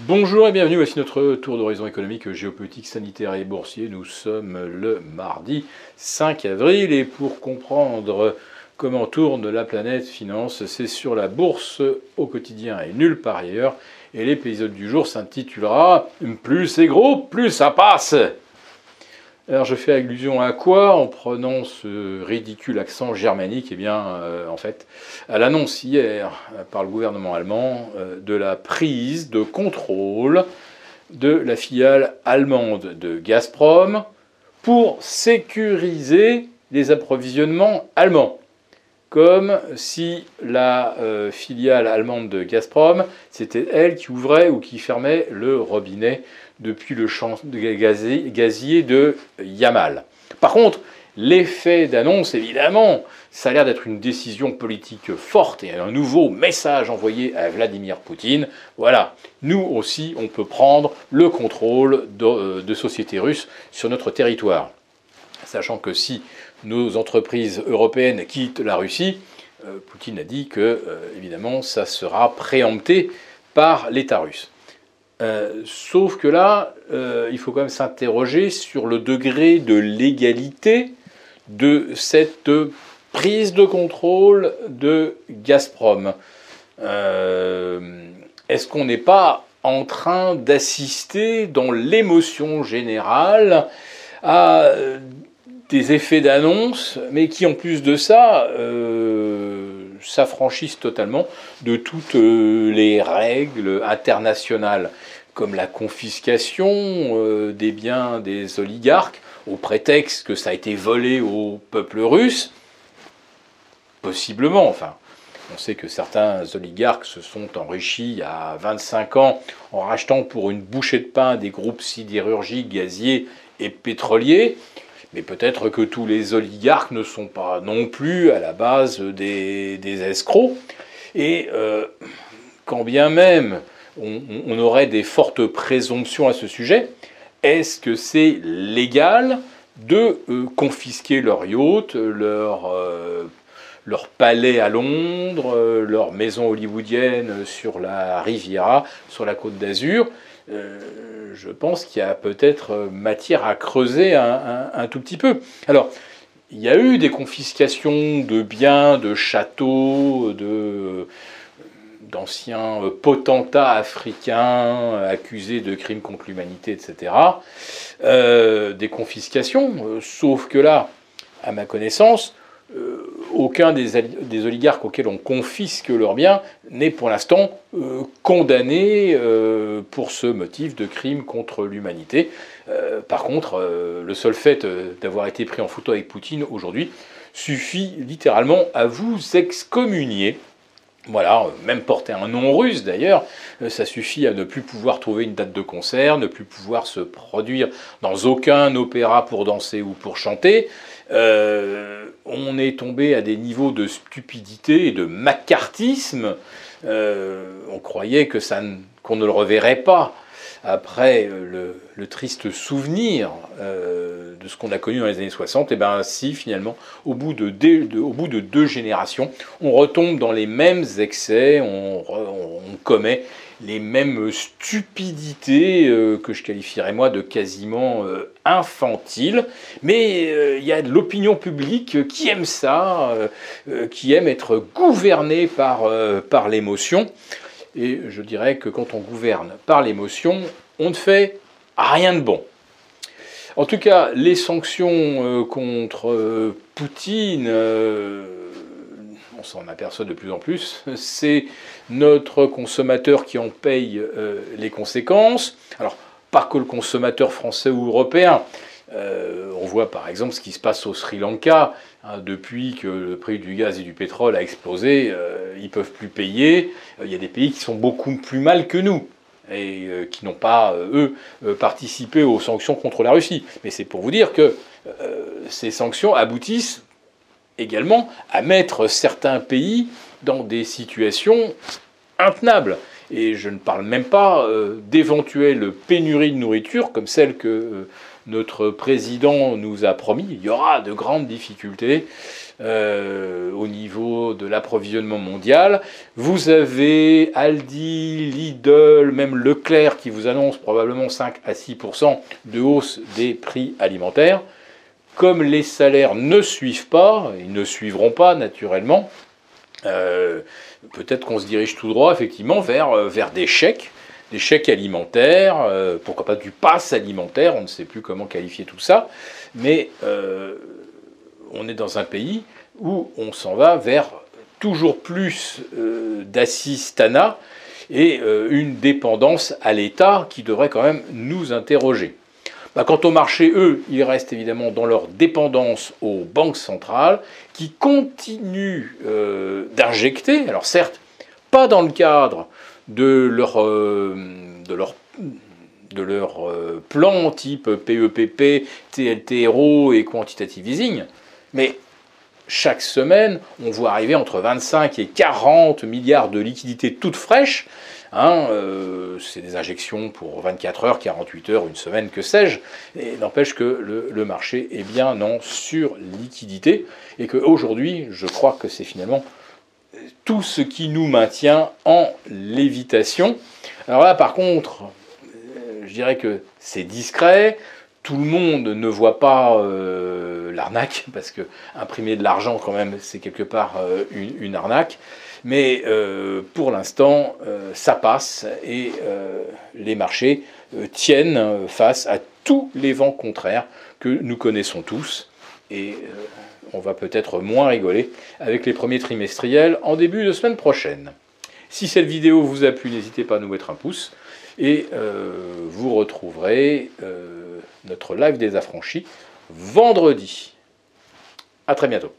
Bonjour et bienvenue, voici notre tour d'horizon économique, géopolitique, sanitaire et boursier. Nous sommes le mardi 5 avril et pour comprendre comment tourne la planète finance, c'est sur la bourse au quotidien et nulle part ailleurs. Et l'épisode du jour s'intitulera Plus c'est gros, plus ça passe alors je fais allusion à quoi en prenant ce ridicule accent germanique? Eh bien, euh, en fait, à l'annonce hier par le gouvernement allemand euh, de la prise de contrôle de la filiale allemande de Gazprom pour sécuriser les approvisionnements allemands. Comme si la euh, filiale allemande de Gazprom, c'était elle qui ouvrait ou qui fermait le robinet depuis le champ gazier de Yamal. Par contre, l'effet d'annonce, évidemment, ça a l'air d'être une décision politique forte et un nouveau message envoyé à Vladimir Poutine. Voilà, nous aussi, on peut prendre le contrôle de, euh, sociétés russes sur notre territoire. Sachant que si nos entreprises européennes quittent la Russie, euh, Poutine a dit que, euh, évidemment, ça sera préempté par l'État russe. Euh, sauf que là, euh, il faut quand même s'interroger sur le degré de légalité de cette prise de contrôle de Gazprom. Euh, est-ce qu'on n'est pas en train d'assister dans l'émotion générale à des effets d'annonce, mais qui en plus de ça s'affranchissent totalement de toutes les règles internationales comme la confiscation euh, des biens des oligarques au prétexte que ça a été volé au peuple russe Possiblement, enfin. On sait que certains oligarques se sont enrichis a 25 ans en rachetant pour une bouchée de pain des groupes sidérurgiques, gaziers et pétroliers. Mais peut-être que tous les oligarques ne sont pas non plus à la base des, escrocs. Et euh, quand bien même on, aurait des fortes présomptions à ce sujet. Est-ce que c'est légal de euh, confisquer leur yacht, leur, euh, leur palais à Londres, leur maison hollywoodienne sur la Riviera, sur la côte d'Azur Je pense qu'il y a peut-être matière à creuser un, tout petit peu. Alors, il y a eu des confiscations de biens, de châteaux, de d'anciens euh, potentats africains euh, accusés de crimes contre l'humanité, etc. Euh, des confiscations, sauf que là, à ma connaissance, aucun des, oligarques auxquels on confisque leurs biens n'est pour l'instant condamné pour ce motif de crime contre l'humanité. par contre, le seul fait d'avoir été pris en photo avec Poutine aujourd'hui suffit littéralement à vous excommunier voilà, même porter un nom russe d'ailleurs, euh, ça suffit à ne plus pouvoir trouver une date de concert, ne plus pouvoir se produire dans aucun opéra pour danser ou pour chanter. Euh, on est tombé à des niveaux de stupidité et de macartisme. Euh, on croyait que ça, qu'on ne le reverrait pas après euh, le, triste souvenir euh, de ce qu'on a connu dans les années 60, et bien si finalement, au bout de, deux générations, on retombe dans les mêmes excès, on, commet les mêmes stupidités euh, que je qualifierais moi de quasiment infantiles. Mais il y a de l'opinion publique qui aime ça, qui aime être gouvernée par l'émotion. Et je dirais que quand on gouverne par l'émotion, on ne fait rien de bon. En tout cas, les sanctions euh, contre euh, Poutine, euh, on s'en aperçoit de plus en plus, c'est notre consommateur qui en paye les conséquences. Alors, pas que le consommateur français ou européen. On voit par exemple ce qui se passe au Sri Lanka. Hein, depuis que le prix du gaz et du pétrole a explosé, ils ne peuvent plus payer. Il y a des pays qui sont beaucoup plus mal que nous et euh, qui n'ont pas, euh, eux, euh, participé aux sanctions contre la Russie. Mais c'est pour vous dire que ces sanctions aboutissent également à mettre certains pays dans des situations intenables. Et je ne parle même pas d'éventuelles pénuries de nourriture comme celle que notre président nous a promis. Il y aura de grandes difficultés euh, au niveau de l'approvisionnement mondial. Vous avez Aldi, Lidl, même Leclerc qui vous annonce probablement 5 à 6% de hausse des prix alimentaires. Comme les salaires ne suivent pas, ils ne suivront pas naturellement, euh, peut-être qu'on se dirige tout droit effectivement vers, euh, vers des chèques, des chèques alimentaires, euh, pourquoi pas du pass alimentaire, on ne sait plus comment qualifier tout ça, mais on est dans un pays où on s'en va vers toujours plus d'assistanat et une dépendance à l'État qui devrait quand même nous interroger. Bah, quant au marché, eux, ils restent évidemment dans leur dépendance aux banques centrales qui continuent euh, d'injecter, alors certes, pas dans le cadre de leur, euh, de leur, de leur euh, plan type PEPP, TLTRO et quantitative easing, mais chaque semaine, on voit arriver entre 25 et 40 milliards de liquidités toutes fraîches Hein, euh, c'est des injections pour 24 heures, 48 heures, une semaine, que sais-je. Et n'empêche que le, marché est bien en sur-liquidité et qu'aujourd'hui, je crois que c'est finalement tout ce qui nous maintient en lévitation. Alors là, par contre, euh, je dirais que c'est discret. Tout le monde ne voit pas euh, l'arnaque, parce que imprimer de l'argent, quand même, c'est quelque part une, arnaque. Mais euh, pour l'instant, euh, ça passe et euh, les marchés tiennent face à tous les vents contraires que nous connaissons tous. On va peut-être moins rigoler avec les premiers trimestriels en début de semaine prochaine. Si cette vidéo vous a plu, n'hésitez pas à nous mettre un pouce. Et vous retrouverez notre live des affranchis vendredi. A très bientôt.